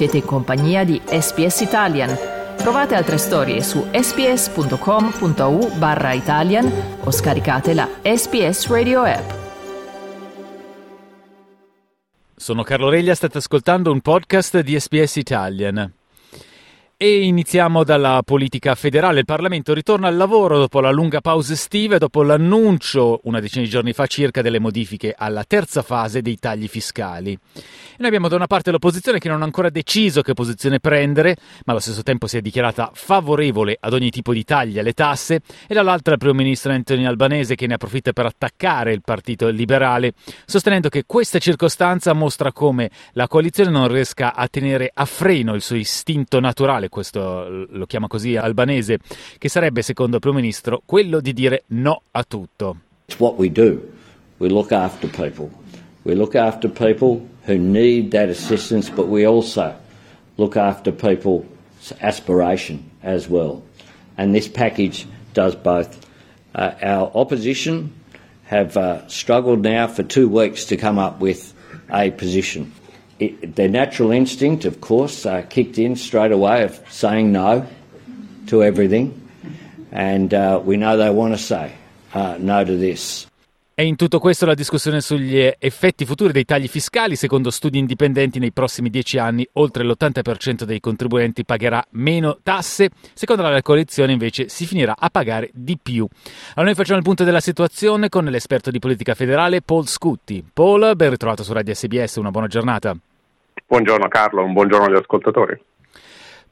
Siete in compagnia di SPS Italian. Trovate altre storie su sps.com.au barra Italian o scaricate la SPS Radio app. Sono Carlo Reglia, state ascoltando un podcast di SPS Italian. E iniziamo dalla politica federale. Il Parlamento ritorna al lavoro dopo la lunga pausa estiva e dopo l'annuncio, una decina di giorni fa circa, delle modifiche alla terza fase dei tagli fiscali. E noi abbiamo da una parte l'opposizione che non ha ancora deciso che posizione prendere, ma allo stesso tempo si è dichiarata favorevole ad ogni tipo di tagli alle tasse, e dall'altra il primo ministro Anthony Albanese che ne approfitta per attaccare il partito liberale, sostenendo che questa circostanza mostra come la coalizione non riesca a tenere a freno il suo istinto naturale questo lo chiama così albanese, che sarebbe, secondo il Primo Ministro, quello di dire no a tutto. It's what we do. We look after people. We look after people who need that assistance, but we also look after people's aspiration as well. And this package does both. Uh, our opposition have uh, struggled now for two weeks to come up with a position it, their natural instinct, of course, uh, kicked in straight away of saying no to everything. And uh, we know they want to say uh, no to this. E in tutto questo la discussione sugli effetti futuri dei tagli fiscali. Secondo studi indipendenti, nei prossimi dieci anni oltre l'80% dei contribuenti pagherà meno tasse. Secondo la coalizione, invece, si finirà a pagare di più. Allora, noi facciamo il punto della situazione con l'esperto di politica federale Paul Scutti. Paul, ben ritrovato su Radio SBS, una buona giornata. Buongiorno Carlo, un buongiorno agli ascoltatori.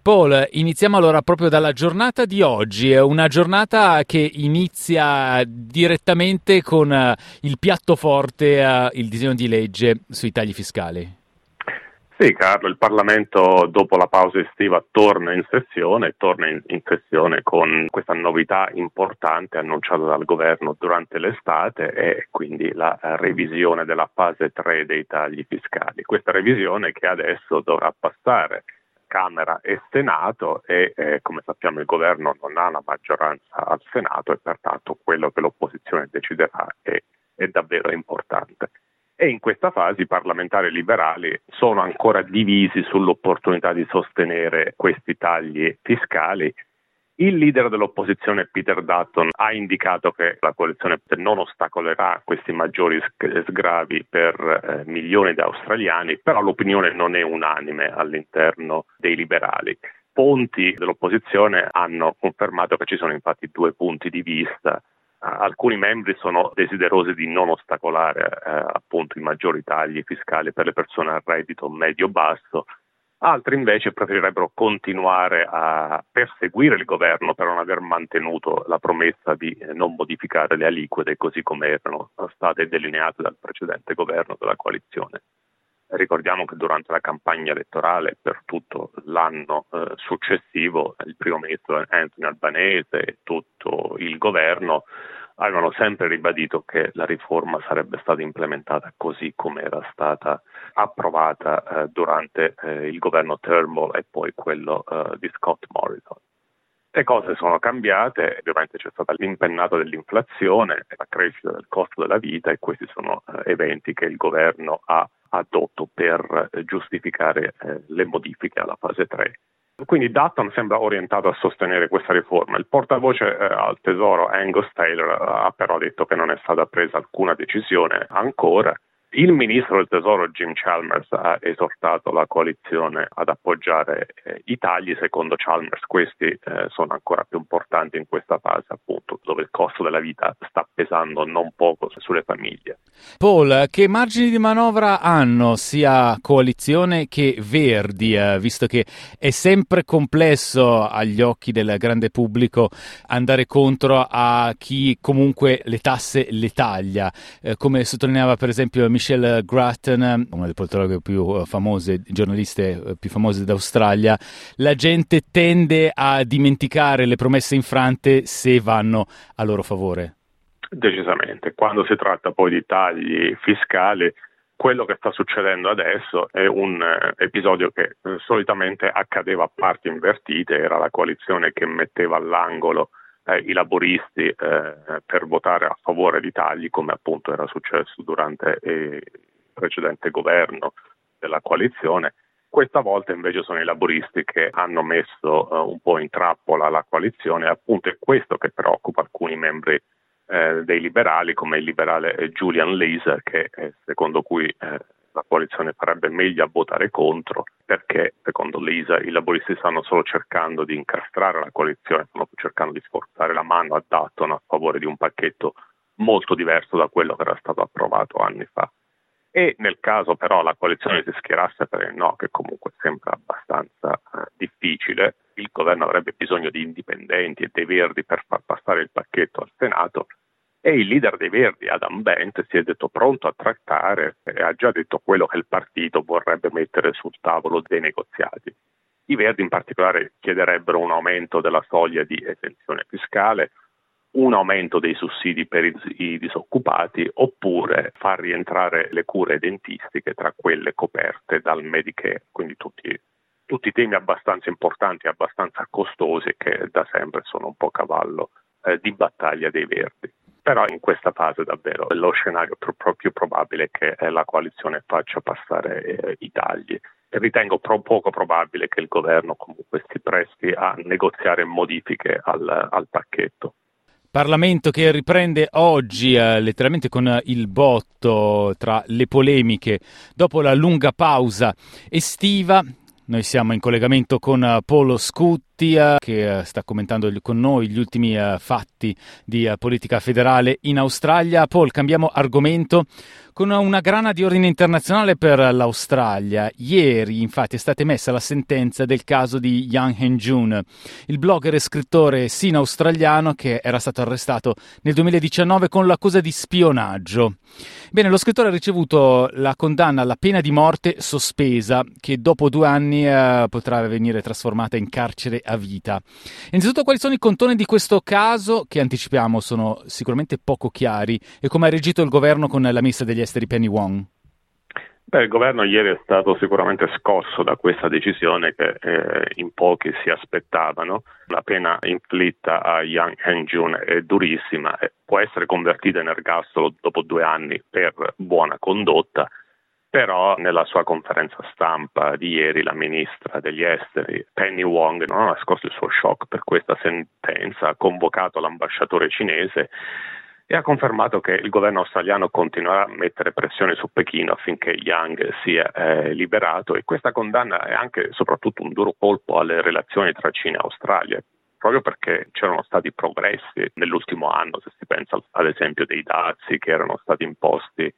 Paul, iniziamo allora proprio dalla giornata di oggi, una giornata che inizia direttamente con uh, il piatto forte, uh, il disegno di legge sui tagli fiscali. Sì, Carlo, il Parlamento dopo la pausa estiva torna in sessione, torna in, in, sessione con questa novità importante annunciata dal governo durante l'estate e quindi la revisione della fase 3 dei tagli fiscali. Questa revisione che adesso dovrà passare Camera e Senato e eh, come sappiamo il governo non ha la maggioranza al Senato e pertanto quello che l'opposizione deciderà è, è davvero importante e in questa fase i parlamentari liberali sono ancora divisi sull'opportunità di sostenere questi tagli fiscali. Il leader dell'opposizione Peter Dutton ha indicato che la coalizione non ostacolerà questi maggiori sgravi per eh, milioni di australiani, però l'opinione non è unanime all'interno dei liberali fonti dell'opposizione hanno confermato che ci sono infatti due punti di vista alcuni membri sono desiderosi di non ostacolare eh, appunto i maggiori tagli fiscali per le persone a reddito medio-basso, altri invece preferirebbero continuare a perseguire il governo per non aver mantenuto la promessa di eh, non modificare le aliquote così come erano state delineate dal precedente governo della coalizione. Ricordiamo che durante la campagna elettorale per tutto l'anno eh, successivo il primo ministro Anthony Albanese e tutto il governo avevano sempre ribadito che la riforma sarebbe stata implementata così come era stata approvata eh, durante eh, il governo Turnbull e poi quello eh, di Scott Morrison. Le cose sono cambiate, ovviamente c'è stata l'impennata dell'inflazione, la crescita del costo della vita e questi sono eh, eventi che il governo ha adotto per eh, giustificare eh, le modifiche alla fase 3. Quindi Dutton sembra orientato a sostenere questa riforma. Il portavoce eh, al Tesoro Angus Taylor ha però detto che non è stata presa alcuna decisione ancora il ministro del Tesoro Jim Chalmers ha esortato la coalizione ad appoggiare eh, i tagli, secondo Chalmers questi eh, sono ancora più importanti in questa fase appunto dove il costo della vita sta pesando non poco sulle famiglie. Paul, che margini di manovra hanno sia coalizione che Verdi, eh, visto che è sempre complesso agli occhi del grande pubblico andare contro a chi comunque le tasse le taglia, eh, come sottolineava per esempio Michelle Grattan, una delle politologhe più eh, famose, giornaliste eh, più famose d'Australia, la gente tende a dimenticare le promesse infrante se vanno a loro favore. Decisamente, quando si tratta poi di tagli fiscali, quello che sta succedendo adesso è un eh, episodio che solitamente accadeva a parti invertite, era la coalizione che metteva all'angolo eh, i laboristi eh, per votare a favore di tagli, come appunto era successo durante il precedente governo della coalizione, Questa volta invece sono i laburisti che hanno messo uh, un po' in trappola la coalizione, appunto è questo che preoccupa alcuni membri eh, dei liberali, come il liberale eh, Julian Laser, che, eh, secondo cui eh, la coalizione farebbe meglio a votare contro, perché secondo Lisa i laboristi stanno solo cercando di incastrare la coalizione, stanno cercando di sforzare la mano a Dutton a favore di un pacchetto molto diverso da quello che era stato approvato anni fa. E nel caso però la coalizione si schierasse per il no, che comunque sembra abbastanza eh, difficile, il governo avrebbe bisogno di indipendenti e dei verdi per far passare il pacchetto al Senato e il leader dei Verdi, Adam Bent, si è detto pronto a trattare e ha già detto quello che il partito vorrebbe mettere sul tavolo dei negoziati. I Verdi in particolare chiederebbero un aumento della soglia di esenzione fiscale, un aumento dei sussidi per i disoccupati oppure far rientrare le cure dentistiche tra quelle coperte dal Medicare, quindi tutti, tutti temi abbastanza importanti abbastanza costosi che da sempre sono un po' cavallo eh, di battaglia dei Verdi però in questa fase davvero lo scenario più, più probabile è che eh, la coalizione faccia passare eh, i tagli. Ritengo pro- poco probabile che il governo comunque si presti a negoziare modifiche al, al pacchetto. Parlamento che riprende oggi eh, letteralmente con il botto tra le polemiche dopo la lunga pausa estiva. Noi siamo in collegamento con uh, Polo Scuttia che uh, sta commentando con noi gli ultimi uh, fatti di politica federale in Australia. Paul, cambiamo argomento con una grana di ordine internazionale per l'Australia. Ieri, infatti, è stata emessa la sentenza del caso di Yang Henjun, il blogger e scrittore sino-australiano che era stato arrestato nel 2019 con l'accusa di spionaggio. Bene, lo scrittore ha ricevuto la condanna alla pena di morte sospesa, che dopo due anni eh, potrà venire trasformata in carcere a vita. Innanzitutto, quali sono i contoni di questo caso, che anticipiamo sono sicuramente poco chiari, e come ha reagito il governo con la ministra degli esteri Penny Wong? Beh, il governo ieri è stato sicuramente scosso da questa decisione che eh, in pochi si aspettavano. La pena inflitta a Yang Henjun è durissima può essere convertita in ergastolo dopo due anni per buona condotta, però nella sua conferenza stampa di ieri la ministra degli esteri Penny Wong non ha nascosto il suo shock per questa sentenza, ha convocato l'ambasciatore cinese e ha confermato che il governo australiano continuerà a mettere pressione su Pechino affinché Yang sia eh, liberato e questa condanna è anche e soprattutto un duro colpo alle relazioni tra Cina e Australia proprio perché c'erano stati progressi nell'ultimo anno, se si pensa ad esempio dei dazi che erano stati imposti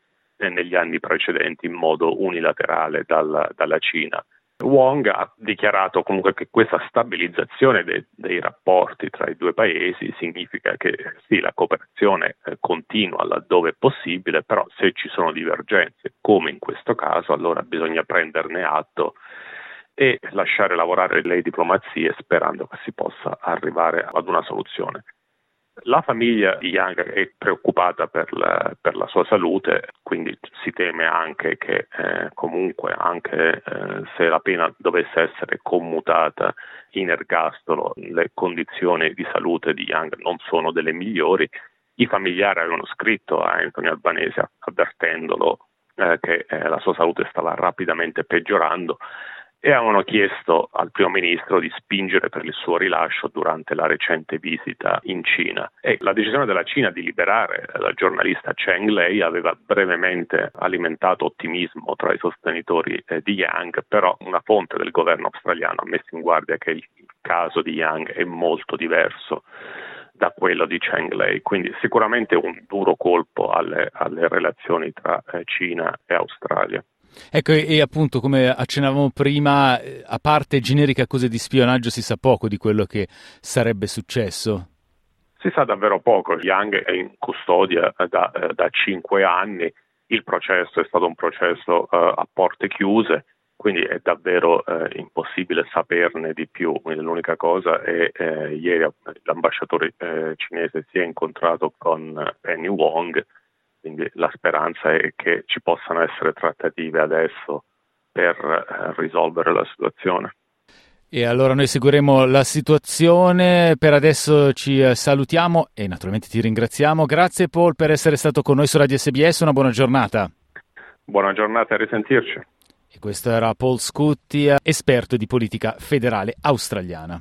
negli anni precedenti in modo unilaterale dalla, dalla Cina. Wong ha dichiarato comunque che questa stabilizzazione dei, dei rapporti tra i due paesi significa che sì, la cooperazione eh, continua laddove è possibile, però se ci sono divergenze, come in questo caso, allora bisogna prenderne atto e lasciare lavorare le diplomazie sperando che si possa arrivare ad una soluzione. La famiglia di Young è preoccupata per la, per la, sua salute, quindi si teme anche che eh, comunque anche eh, se la pena dovesse essere commutata in ergastolo, le condizioni di salute di Young non sono delle migliori. I familiari avevano scritto a Anthony Albanese avvertendolo eh, che eh, la sua salute stava rapidamente peggiorando e avevano chiesto al primo ministro di spingere per il suo rilascio durante la recente visita in Cina. E la decisione della Cina di liberare la giornalista Cheng Lei aveva brevemente alimentato ottimismo tra i sostenitori eh, di Yang, però una fonte del governo australiano ha messo in guardia che il caso di Yang è molto diverso da quello di Cheng Lei, quindi sicuramente un duro colpo alle, alle relazioni tra eh, Cina e Australia. Ecco, e appunto come accennavamo prima, a parte generiche accuse di spionaggio si sa poco di quello che sarebbe successo. Si sa davvero poco, Young è in custodia da, da cinque anni, il processo è stato un processo a porte chiuse, quindi è davvero uh, impossibile saperne di più. L'unica cosa è che uh, ieri l'ambasciatore eh, cinese si è incontrato con Penny Wong quindi la speranza è che ci possano essere trattative adesso per eh, risolvere la situazione. E allora noi seguiremo la situazione, per adesso ci eh, salutiamo e naturalmente ti ringraziamo. Grazie Paul per essere stato con noi su Radio SBS, una buona giornata. Buona giornata a risentirci. E questo era Paul Scutti, esperto di politica federale australiana.